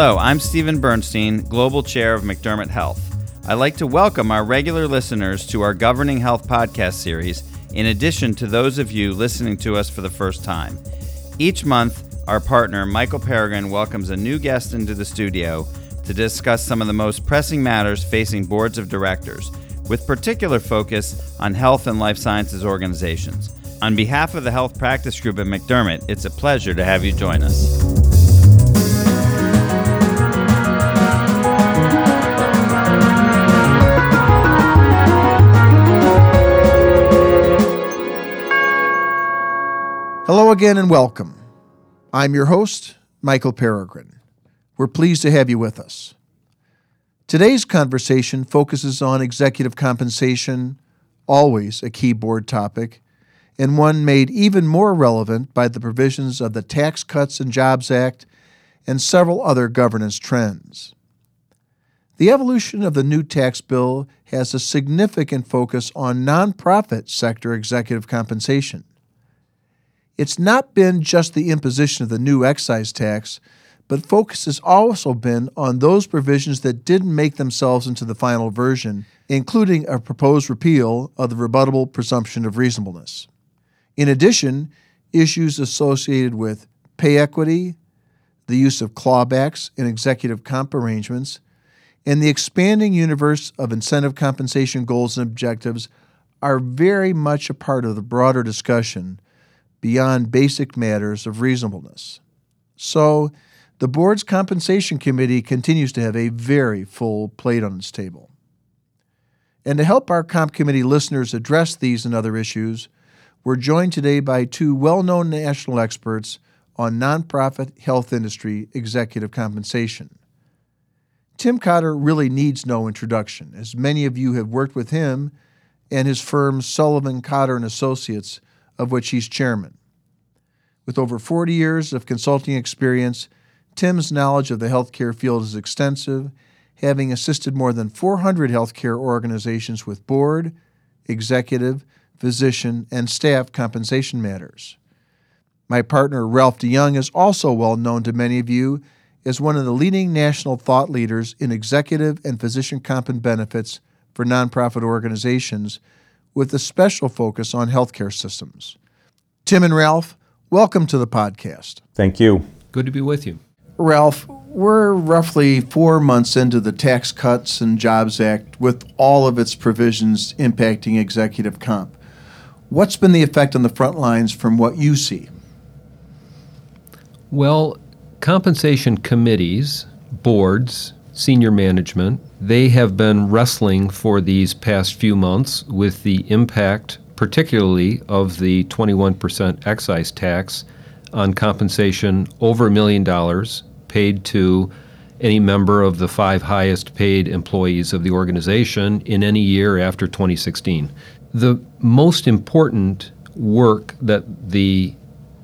Hello, I'm Stephen Bernstein, Global Chair of McDermott Health. I'd like to welcome our regular listeners to our Governing Health podcast series, in addition to those of you listening to us for the first time. Each month, our partner, Michael Peregrine, welcomes a new guest into the studio to discuss some of the most pressing matters facing boards of directors, with particular focus on health and life sciences organizations. On behalf of the Health Practice Group at McDermott, it's a pleasure to have you join us. Hello again and welcome. I'm your host, Michael Peregrine. We're pleased to have you with us. Today's conversation focuses on executive compensation, always a key board topic, and one made even more relevant by the provisions of the Tax Cuts and Jobs Act and several other governance trends. The evolution of the new tax bill has a significant focus on nonprofit sector executive compensation. It's not been just the imposition of the new excise tax but focus has also been on those provisions that didn't make themselves into the final version, including a proposed repeal of the rebuttable presumption of reasonableness. In addition, issues associated with pay equity, the use of clawbacks in executive comp arrangements, and the expanding universe of incentive compensation goals and objectives are very much a part of the broader discussion beyond basic matters of reasonableness. So, the board's compensation committee continues to have a very full plate on its table. And to help our comp committee listeners address these and other issues, we're joined today by two well known national experts on nonprofit health industry executive compensation. Tim Cotter really needs no introduction, as many of you have worked with him and his firm Sullivan Cotter and Associates, of which he's chairman. With over 40 years of consulting experience, Tim's knowledge of the healthcare field is extensive, having assisted more than 400 healthcare organizations with board, executive, physician, and staff compensation matters. My partner, Ralph DeJong, is also well known to many of you as one of the leading national thought leaders in executive and physician comp and benefits for nonprofit organizations with a special focus on healthcare systems. Tim and Ralph, welcome to the podcast. Thank you. Good to be with you. Ralph, we're roughly four months into the Tax Cuts and Jobs Act with all of its provisions impacting executive comp. What's been the effect on the front lines from what you see? Well, compensation committees, boards, senior management, they have been wrestling for these past few months with the impact, particularly of the 21% excise tax on compensation over a million dollars paid to any member of the five highest paid employees of the organization in any year after 2016. The most important work that the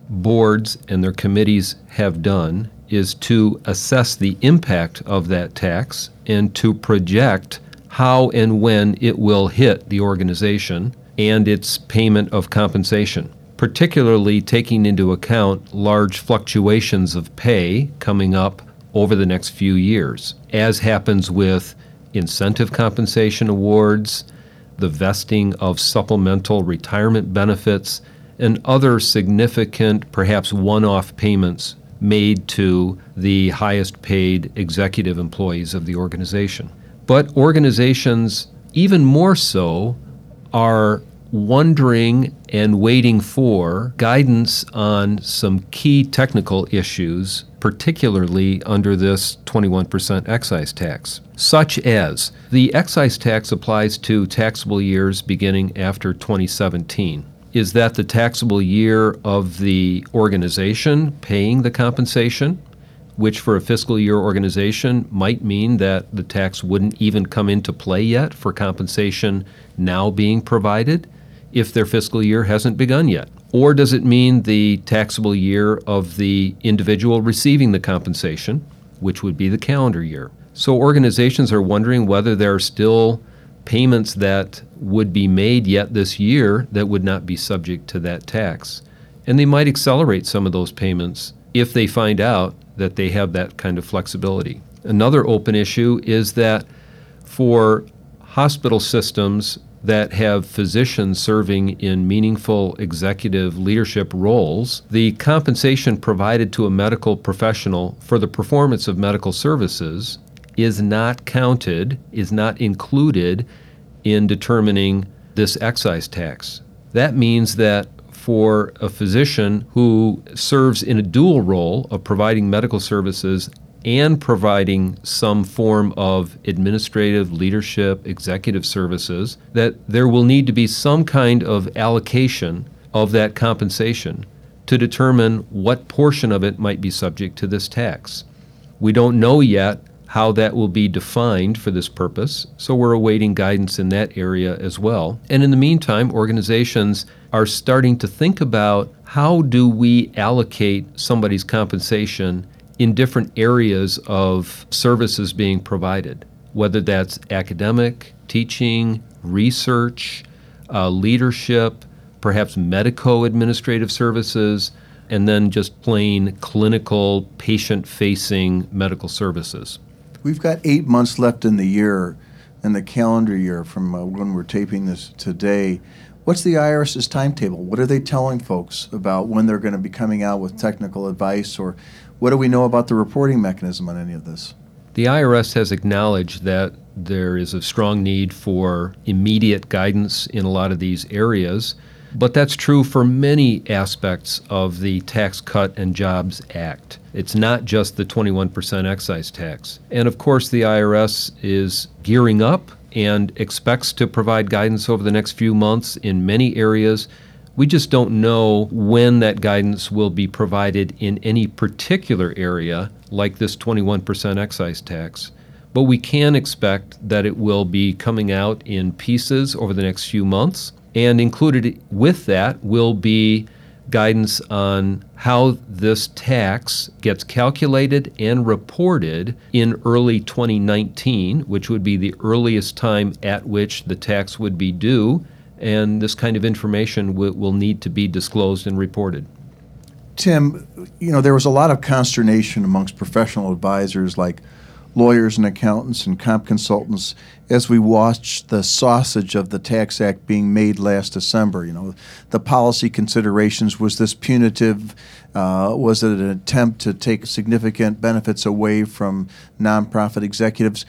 boards and their committees have done is to assess the impact of that tax and to project how and when it will hit the organization and its payment of compensation particularly taking into account large fluctuations of pay coming up over the next few years, as happens with incentive compensation awards, the vesting of supplemental retirement benefits, and other significant, perhaps one off payments made to the highest paid executive employees of the organization. But organizations, even more so, are wondering and waiting for guidance on some key technical issues, particularly under this 21% excise tax, such as the excise tax applies to taxable years beginning after 2017. Is that the taxable year of the organization paying the compensation? which for a fiscal year organization might mean that the tax wouldn't even come into play yet for compensation now being provided if their fiscal year hasn't begun yet? Or does it mean the taxable year of the individual receiving the compensation, which would be the calendar year? So organizations are wondering whether there are still payments that would be made yet this year that would not be subject to that tax. And they might accelerate some of those payments if they find out that they have that kind of flexibility. Another open issue is that for hospital systems that have physicians serving in meaningful executive leadership roles, the compensation provided to a medical professional for the performance of medical services is not counted, is not included in determining this excise tax. That means that for a physician who serves in a dual role of providing medical services and providing some form of administrative leadership, executive services, that there will need to be some kind of allocation of that compensation to determine what portion of it might be subject to this tax. We don't know yet how that will be defined for this purpose, so we're awaiting guidance in that area as well. And in the meantime, organizations are starting to think about how do we allocate somebody's compensation in different areas of services being provided, whether that's academic, teaching, research, uh, leadership, perhaps medico administrative services, and then just plain clinical, patient facing medical services. We've got eight months left in the year, in the calendar year from uh, when we're taping this today. What's the IRS's timetable? What are they telling folks about when they're going to be coming out with technical advice or what do we know about the reporting mechanism on any of this? The IRS has acknowledged that there is a strong need for immediate guidance in a lot of these areas, but that's true for many aspects of the Tax Cut and Jobs Act. It's not just the 21% excise tax. And of course, the IRS is gearing up and expects to provide guidance over the next few months in many areas we just don't know when that guidance will be provided in any particular area, like this 21% excise tax. But we can expect that it will be coming out in pieces over the next few months. And included with that will be guidance on how this tax gets calculated and reported in early 2019, which would be the earliest time at which the tax would be due and this kind of information will, will need to be disclosed and reported. Tim, you know, there was a lot of consternation amongst professional advisors like lawyers and accountants and comp consultants as we watched the sausage of the Tax Act being made last December. You know, the policy considerations was this punitive? Uh, was it an attempt to take significant benefits away from nonprofit executives?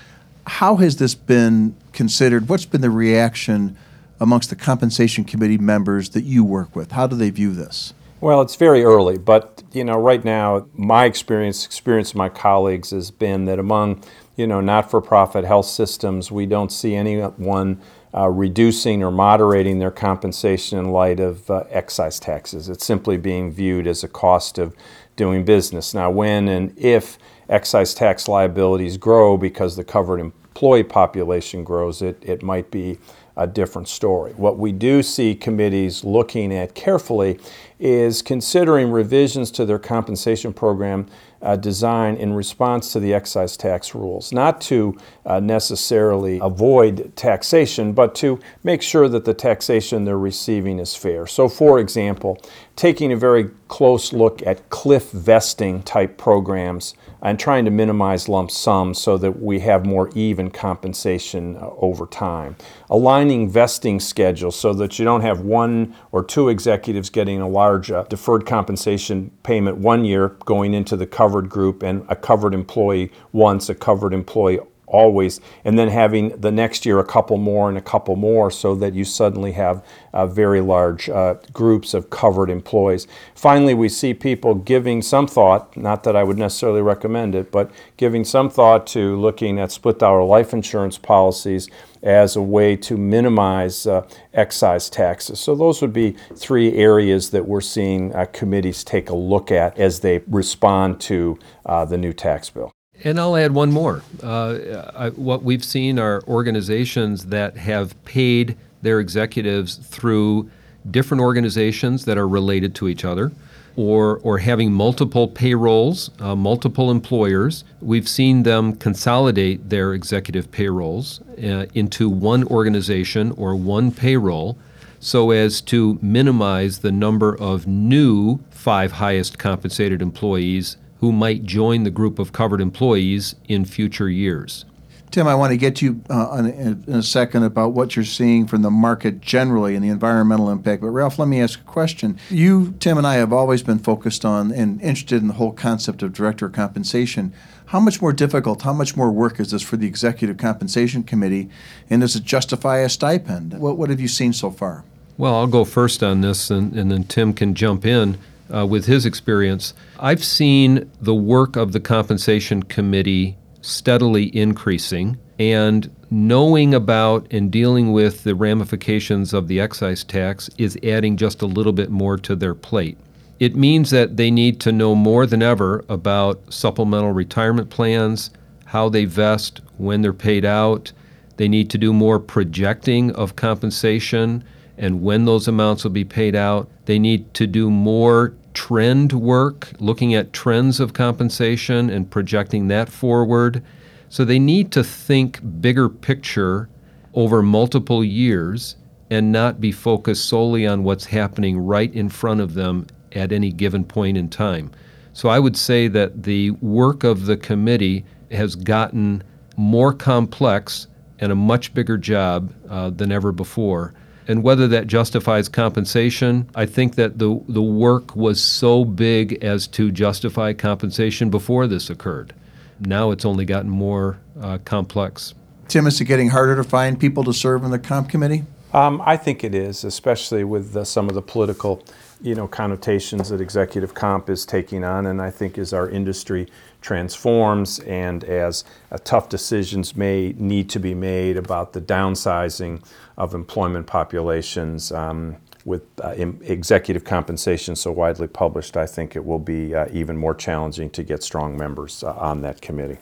How has this been considered? What's been the reaction amongst the compensation committee members that you work with? How do they view this? Well, it's very early, but you know, right now, my experience, experience of my colleagues has been that among you know not-for-profit health systems, we don't see anyone uh, reducing or moderating their compensation in light of uh, excise taxes. It's simply being viewed as a cost of doing business. Now, when and if excise tax liabilities grow because the covered employee population grows, it, it might be a different story. What we do see committees looking at carefully is considering revisions to their compensation program uh, design in response to the excise tax rules, not to uh, necessarily avoid taxation, but to make sure that the taxation they're receiving is fair. So, for example, taking a very close look at cliff vesting type programs and trying to minimize lump sums so that we have more even compensation uh, over time. Aligning vesting schedules so that you don't have one or two executives getting a large uh, deferred compensation payment one year going into the covered group and a covered employee once, a covered employee always, and then having the next year a couple more and a couple more so that you suddenly have uh, very large uh, groups of covered employees. Finally, we see people giving some thought, not that I would necessarily recommend it, but giving some thought to looking at split dollar life insurance policies as a way to minimize uh, excise taxes. So, those would be three areas that we're seeing uh, committees take a look at as they respond to uh, the new tax bill. And I'll add one more. Uh, I, what we've seen are organizations that have paid their executives through different organizations that are related to each other or, or having multiple payrolls, uh, multiple employers. We've seen them consolidate their executive payrolls uh, into one organization or one payroll so as to minimize the number of new five highest compensated employees who might join the group of covered employees in future years. Tim, I want to get you uh, in, a second about what you're seeing from the market generally and the environmental impact. But Ralph, let me ask a question. You, Tim, and I have always been focused on and interested in the whole concept of director compensation. How much more difficult, how much more work is this for the Executive Compensation Committee, and does it justify a stipend? What, what have you seen so far? Well, I'll go first on this, and, and then Tim can jump in uh, with his experience. I've seen the work of the Compensation Committee steadily increasing, and knowing about and dealing with the ramifications of the excise tax is adding just a little bit more to their plate. It means that they need to know more than ever about supplemental retirement plans, how they vest, when they're paid out. They need to do more projecting of compensation and when those amounts will be paid out. They need to do more trend work, looking at trends of compensation and projecting that forward. So they need to think bigger picture over multiple years and not be focused solely on what's happening right in front of them at any given point in time. So I would say that the work of the committee has gotten more complex and a much bigger job uh, than ever before. And whether that justifies compensation, I think that the, the work was so big as to justify compensation before this occurred. Now it's only gotten more uh, complex. Tim, is it getting harder to find people to serve on the comp committee? Um, I think it is, especially with uh, some of the political, you know, connotations that executive comp is taking on, and I think as our industry transforms and as uh, tough decisions may need to be made about the downsizing of employment populations. Um, with uh, executive compensation so widely published, I think it will be uh, even more challenging to get strong members uh, on that committee.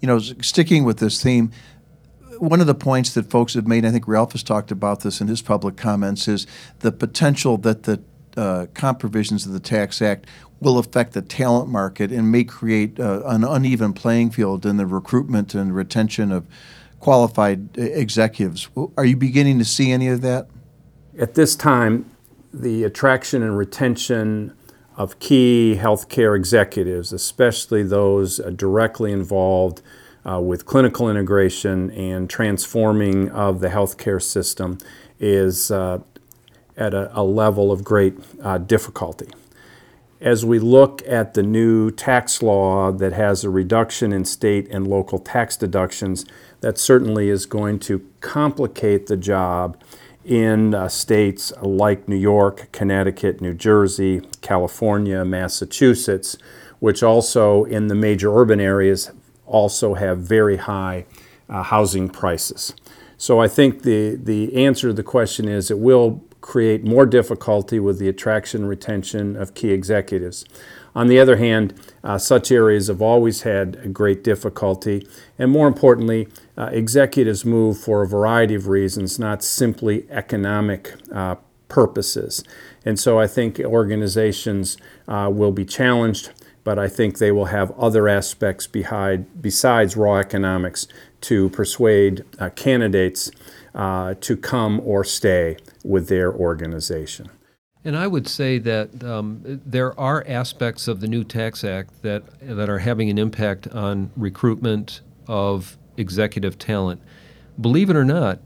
You know, sticking with this theme, one of the points that folks have made, I think Ralph has talked about this in his public comments, is the potential that the uh, comp provisions of the Tax Act will affect the talent market and may create uh, an uneven playing field in the recruitment and retention of qualified executives. Are you beginning to see any of that? At this time, the attraction and retention of key healthcare executives, especially those uh, directly involved uh, with clinical integration and transforming of the healthcare system, is uh, at a, a, level of great uh, difficulty as we look at the new tax law that has a reduction in state and local tax deductions, that certainly is going to complicate the job in uh, states like New York, Connecticut, New Jersey, California, Massachusetts, which also in the major urban areas also have very high uh, housing prices. So I think the, the answer to the question is it will create more difficulty with the attraction retention of key executives. On the other hand, uh, such areas have always had great difficulty, and more importantly, uh, executives move for a variety of reasons, not simply economic uh, purposes. And so I think organizations uh, will be challenged, but I think they will have other aspects behind, besides raw economics to persuade uh, candidates uh, to come or stay with their organization. And I would say that um, there are aspects of the new Tax Act that, that are having an impact on recruitment of executive talent. Believe it or not,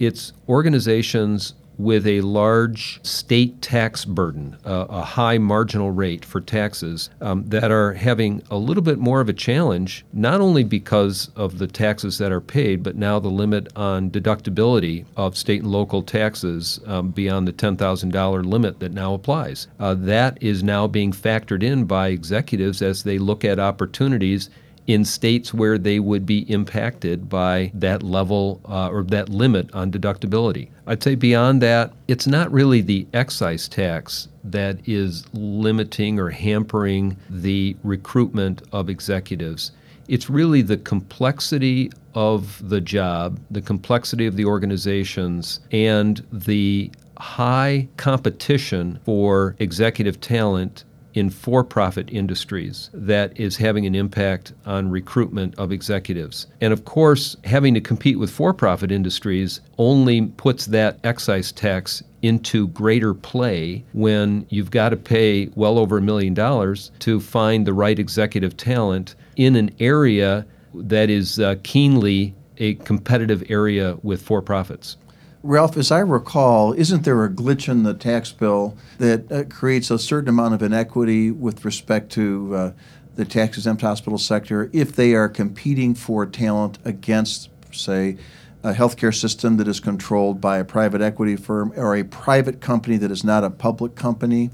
it's organizations with a large state tax burden, uh, a high marginal rate for taxes, um, that are having a little bit more of a challenge, not only because of the taxes that are paid, but now the limit on deductibility of state and local taxes um, beyond the $10,000 limit that now applies. Uh, that is now being factored in by executives as they look at opportunities in states where they would be impacted by that level uh, or that limit on deductibility. I'd say beyond that, it's not really the excise tax that is limiting or hampering the recruitment of executives. It's really the complexity of the job, the complexity of the organizations, and the high competition for executive talent in for profit industries that is having an impact on recruitment of executives. And of course, having to compete with for profit industries only puts that excise tax into greater play when you've got to pay well over a million dollars to find the right executive talent in an area that is uh, keenly a competitive area with for profits. Ralph, as I recall, isn't there a glitch in the tax bill that uh, creates a certain amount of inequity with respect to uh, the tax exempt hospital sector if they are competing for talent against, say, a healthcare system that is controlled by a private equity firm or a private company that is not a public company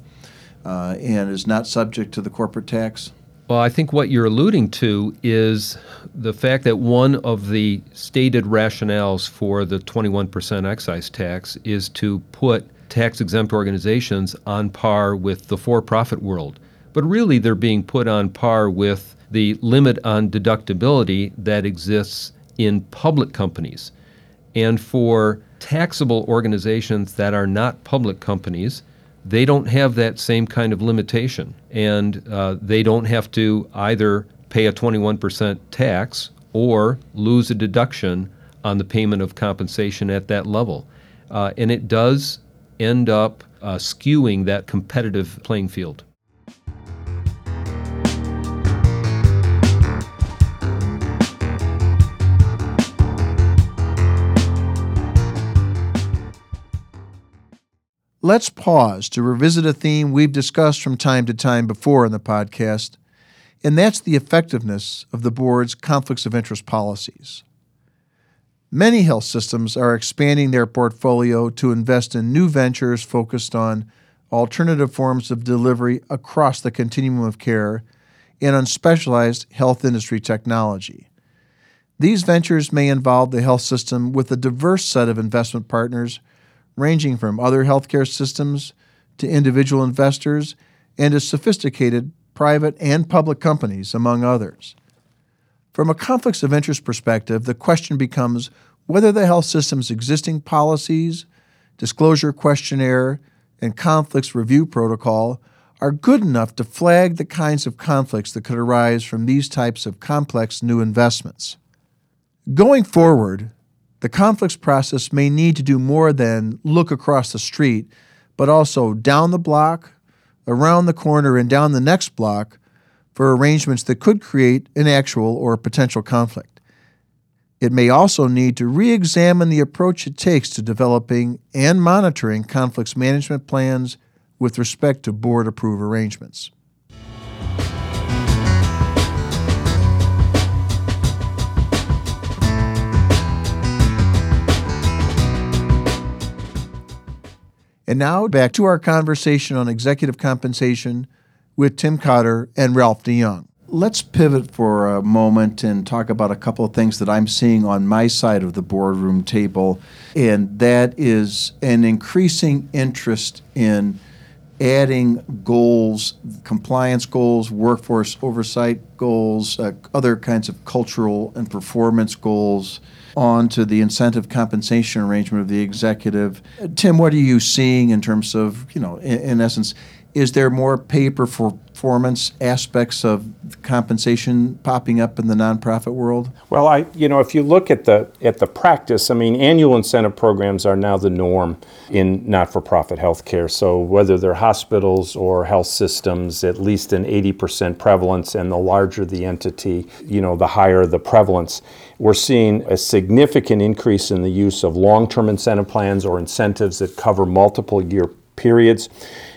uh, and is not subject to the corporate tax? Well, I think what you're alluding to is the fact that one of the stated rationales for the 21% excise tax is to put tax exempt organizations on par with the for profit world. But really, they're being put on par with the limit on deductibility that exists in public companies. And for taxable organizations that are not public companies, they don't have that same kind of limitation. And uh, they don't have to either pay a 21% tax or lose a deduction on the payment of compensation at that level. Uh, and it does end up uh, skewing that competitive playing field. Let's pause to revisit a theme we've discussed from time to time before in the podcast, and that's the effectiveness of the board's conflicts of interest policies. Many health systems are expanding their portfolio to invest in new ventures focused on alternative forms of delivery across the continuum of care and on specialized health industry technology. These ventures may involve the health system with a diverse set of investment partners ranging from other healthcare systems to individual investors and to sophisticated private and public companies, among others. From a conflicts of interest perspective, the question becomes whether the health system's existing policies, disclosure questionnaire, and conflicts review protocol are good enough to flag the kinds of conflicts that could arise from these types of complex new investments. Going forward, the conflicts process may need to do more than look across the street, but also down the block, around the corner, and down the next block for arrangements that could create an actual or potential conflict. It may also need to re examine the approach it takes to developing and monitoring conflicts management plans with respect to board approved arrangements. And now back to our conversation on executive compensation with Tim Cotter and Ralph DeJong. Let's pivot for a moment and talk about a couple of things that I'm seeing on my side of the boardroom table, and that is an increasing interest in adding goals, compliance goals, workforce oversight goals, uh, other kinds of cultural and performance goals on to the incentive compensation arrangement of the executive. Tim, what are you seeing in terms of, you know, in, in essence, is there more pay performance aspects of compensation popping up in the nonprofit world? Well, I, you know, if you look at the at the practice, I mean, annual incentive programs are now the norm in not-for-profit healthcare. So whether they're hospitals or health systems, at least an 80% prevalence, and the larger the entity, you know, the higher the prevalence. We're seeing a significant increase in the use of long-term incentive plans or incentives that cover multiple year periods.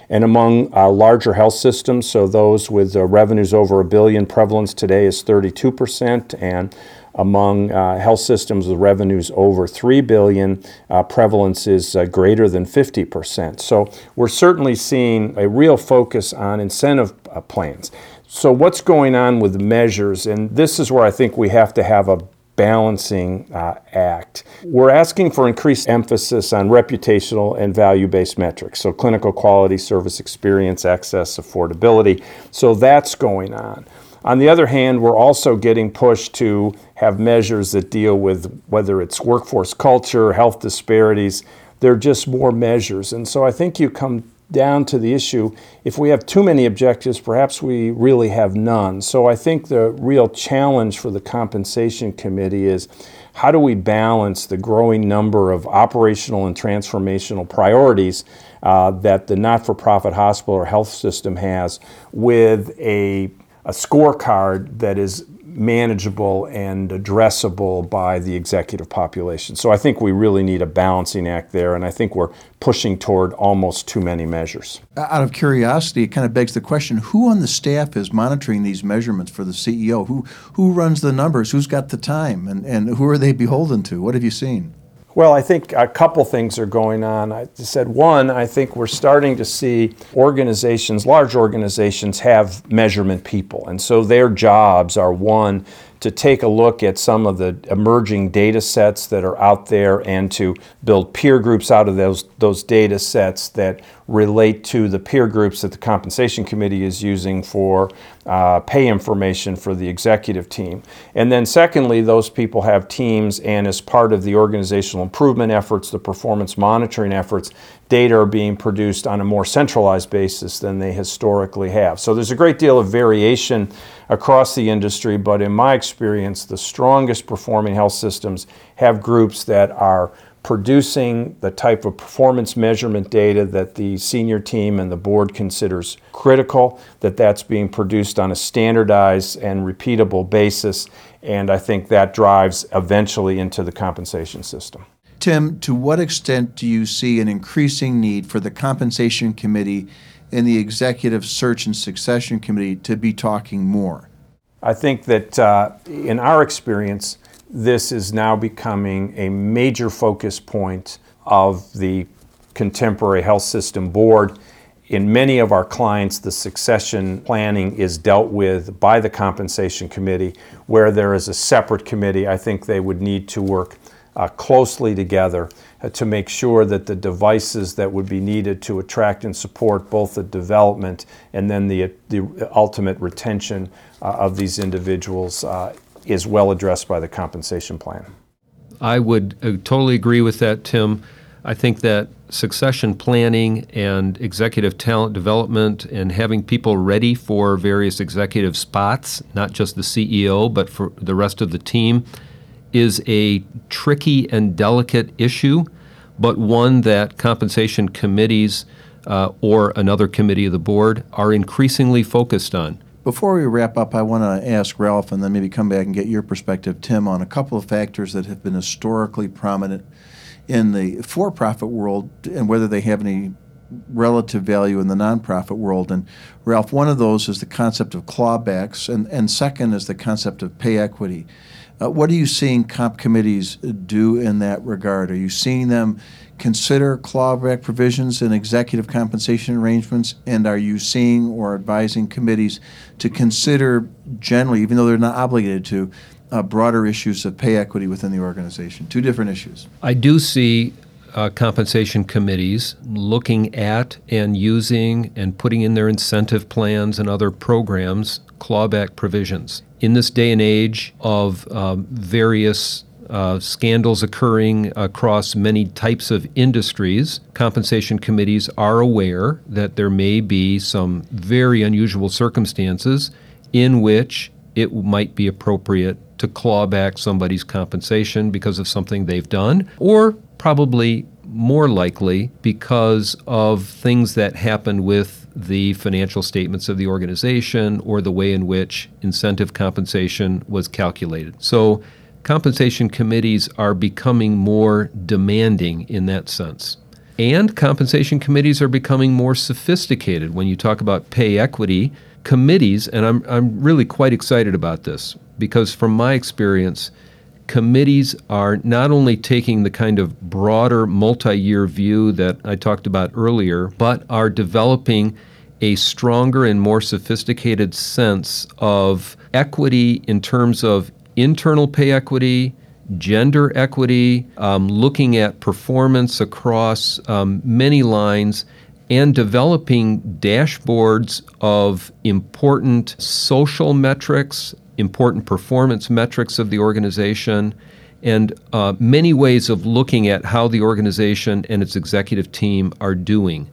And among uh, larger health systems, so those with uh, revenues over a billion, prevalence today is 32%, and among uh, health systems with revenues over 3 billion, uh, prevalence is uh, greater than 50%. So we're certainly seeing a real focus on incentive uh, plans. So what's going on with measures, and this is where I think we have to have a balancing uh, act. We're asking for increased emphasis on reputational and value based metrics, so clinical quality, service experience, access, affordability. So that's going on. On the other hand, we're also getting pushed to have measures that deal with whether it's workforce culture, health disparities. They're just more measures. And so I think you come down to the issue if we have too many objectives, perhaps we really have none. So I think the real challenge for the compensation committee is how do we balance the growing number of operational and transformational priorities uh, that the not for profit hospital or health system has with a, a scorecard that is manageable and addressable by the executive population. So I think we really need a balancing act there, and I think we're pushing toward almost too many measures. Out of curiosity, it kind of begs the question who on the staff is monitoring these measurements for the CEO? Who, who runs the numbers? Who's got the time? And, and who are they beholden to? What have you seen? Well, I think a couple things are going on. I said one, I think we're starting to see organizations, large organizations, have measurement people. And so their jobs are one, to take a look at some of the emerging data sets that are out there and to build peer groups out of those, those data sets that relate to the peer groups that the compensation committee is using for uh, pay information for the executive team. And then, secondly, those people have teams, and as part of the organizational improvement efforts, the performance monitoring efforts, data are being produced on a more centralized basis than they historically have. So there's a great deal of variation across the industry, but in my experience, the strongest performing health systems have groups that are producing the type of performance measurement data that the senior team and the board considers critical, that that's being produced on a standardized and repeatable basis, and I think that drives eventually into the compensation system. Tim, to what extent do you see an increasing need for the Compensation Committee and the Executive Search and Succession Committee to be talking more? I think that uh, in our experience, this is now becoming a major focus point of the contemporary health system board. In many of our clients, the succession planning is dealt with by the compensation committee. Where there is a separate committee, I think they would need to work uh, closely together uh, to make sure that the devices that would be needed to attract and support both the development and then the, the ultimate retention uh, of these individuals uh, is well addressed by the compensation plan. I would uh, totally agree with that, Tim. I think that succession planning and executive talent development and having people ready for various executive spots, not just the CEO, but for the rest of the team, is a tricky and delicate issue, but one that compensation committees uh, or another committee of the board are increasingly focused on. Before we wrap up, I want to ask Ralph and then maybe come back and get your perspective, Tim, on a couple of factors that have been historically prominent in the for profit world and whether they have any relative value in the nonprofit world. And Ralph, one of those is the concept of clawbacks, and, and second is the concept of pay equity. Uh, what are you seeing comp committees do in that regard? Are you seeing them consider clawback provisions in executive compensation arrangements? And are you seeing or advising committees to consider generally, even though they're not obligated to, uh, broader issues of pay equity within the organization? Two different issues. I do see uh, compensation committees looking at and using and putting in their incentive plans and other programs clawback provisions in this day and age of um, various uh, scandals occurring across many types of industries, compensation committees are aware that there may be some very unusual circumstances in which it might be appropriate to claw back somebody's compensation because of something they've done, or probably more likely because of things that happen with the financial statements of the organization or the way in which incentive compensation was calculated. So, compensation committees are becoming more demanding in that sense. And compensation committees are becoming more sophisticated. When you talk about pay equity, committees, and I'm, I'm really quite excited about this because, from my experience, committees are not only taking the kind of broader multi year view that I talked about earlier, but are developing a stronger and more sophisticated sense of equity in terms of internal pay equity, gender equity, um, looking at performance across um, many lines, and developing dashboards of important social metrics important performance metrics of the organization, and uh, many ways of looking at how the organization and its executive team are doing.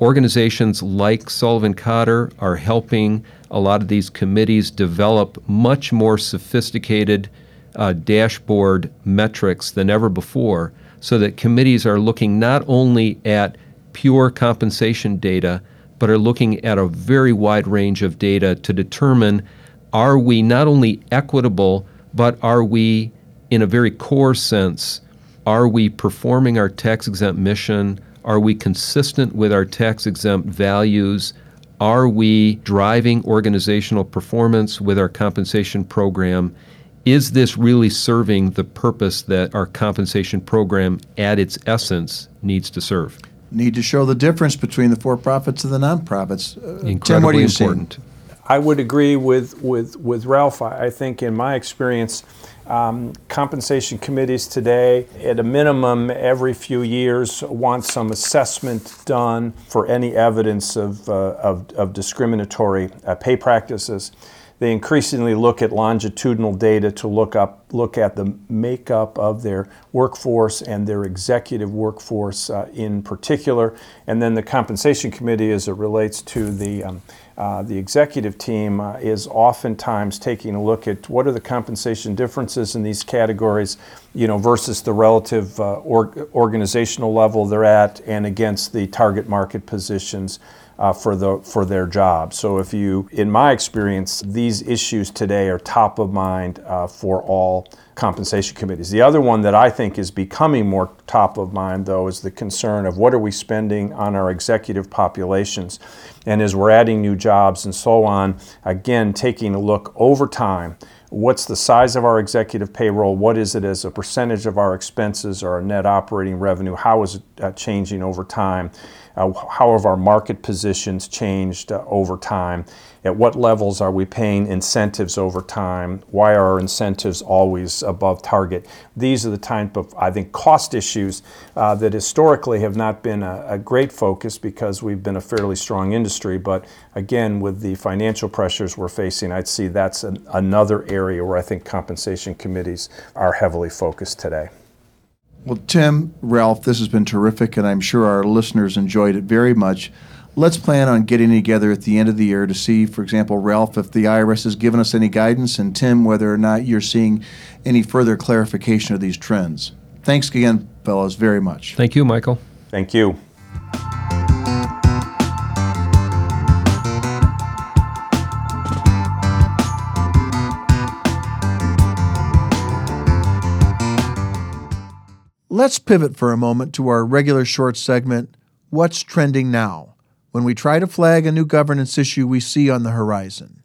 organizations like Sullivan Cotter are helping a lot of these committees develop much more sophisticated uh, dashboard metrics than ever before so that committees are looking not only at pure compensation data, but are looking at a very wide range of data to determine are we not only equitable, but are we, in a very core sense, are we performing our tax exempt mission? Are we consistent with our tax exempt values? Are we driving organizational performance with our compensation program? Is this really serving the purpose that our compensation program, at its essence, needs to serve? Need to show the difference between the for profits and the nonprofits. Uh, Incredibly Tim, what do you important. See? I would agree with, with, with Ralph. I, I think, in my experience, um, compensation committees today, at a minimum, every few years, want some assessment done for any evidence of, uh, of, of, discriminatory uh, pay practices. They increasingly look at longitudinal data to look up look at the makeup of their workforce and their executive workforce uh, in particular, and then the compensation committee as it relates to the um, uh, the executive team uh, is oftentimes taking a look at what are the compensation differences in these categories, you know, versus the relative uh, or, organizational level they're at, and against the target market positions uh, for the for their job. So if you, in my experience, these issues today are top of mind uh, for all compensation committees. The other one that I think is becoming more top of mind, though, is the concern of what are we spending on our executive populations, and as we're adding new jobs and so on, again taking a look over time what's the size of our executive payroll, what is it as a percentage of our expenses or our net operating revenue, how is it uh, changing over time, how have our market positions changed uh, over time, at what levels are we paying incentives over time, why are our incentives always above target. These are the type of, I think, cost issues uh, that historically have not been a, a great focus because we've been a fairly strong industry, but again, with the financial pressures we're facing, I'd see that's an, another area where I think compensation committees are heavily focused today. Well, Tim, Ralph, this has been terrific, and I'm sure our listeners enjoyed it very much. Let's plan on getting together at the end of the year to see, for example, Ralph, if the IRS has given us any guidance, and Tim, whether or not you're seeing any further clarification of these trends. Thanks again, fellows, very much. Thank you, Michael. Thank you. Let's pivot for a moment to our regular short segment, What's Trending Now, when we try to flag a new governance issue we see on the horizon.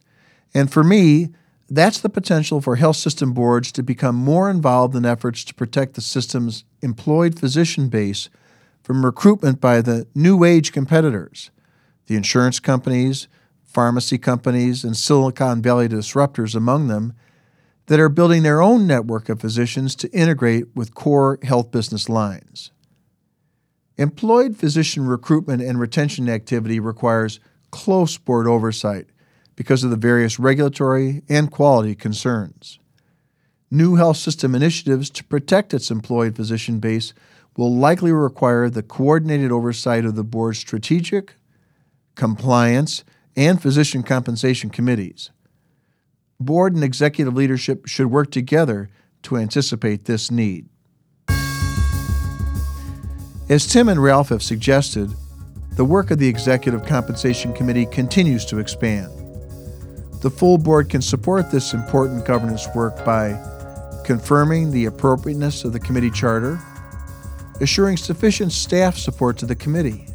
And for me, that's the potential for health system boards to become more involved in efforts to protect the system's employed physician base from recruitment by the new age competitors, the insurance companies, pharmacy companies, and Silicon Valley disruptors among them that are building their own network of physicians to integrate with core health business lines. Employed physician recruitment and retention activity requires close board oversight because of the various regulatory and quality concerns. New health system initiatives to protect its employed physician base will likely require the coordinated oversight of the board's strategic, compliance, and physician compensation committees board and executive leadership should work together to anticipate this need. As Tim and Ralph have suggested, the work of the Executive Compensation Committee continues to expand. The full board can support this important governance work by confirming the appropriateness of the committee charter, assuring sufficient staff support to the committee,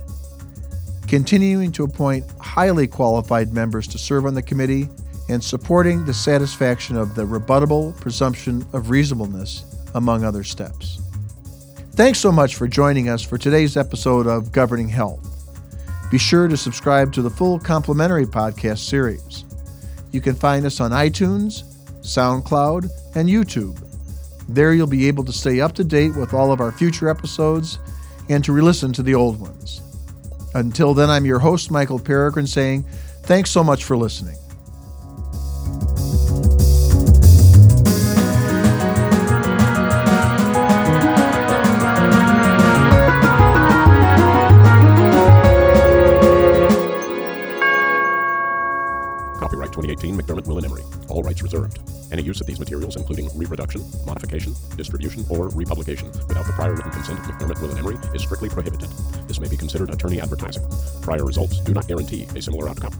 continuing to appoint highly qualified members to serve on the committee and supporting the satisfaction of the rebuttable presumption of reasonableness, among other steps. Thanks so much for joining us for today's episode of Governing Health. Be sure to subscribe to the full complimentary podcast series. You can find us on iTunes, SoundCloud, and YouTube. There you'll be able to stay up to date with all of our future episodes and to re listen to the old ones. Until then, I'm your host, Michael Peregrine, saying thanks so much for listening. 2018 McDermott Will and Emery. All rights reserved. Any use of these materials, including reproduction, modification, distribution, or republication, without the prior written consent of McDermott Will and Emery is strictly prohibited. This may be considered attorney advertising. Prior results do not guarantee a similar outcome.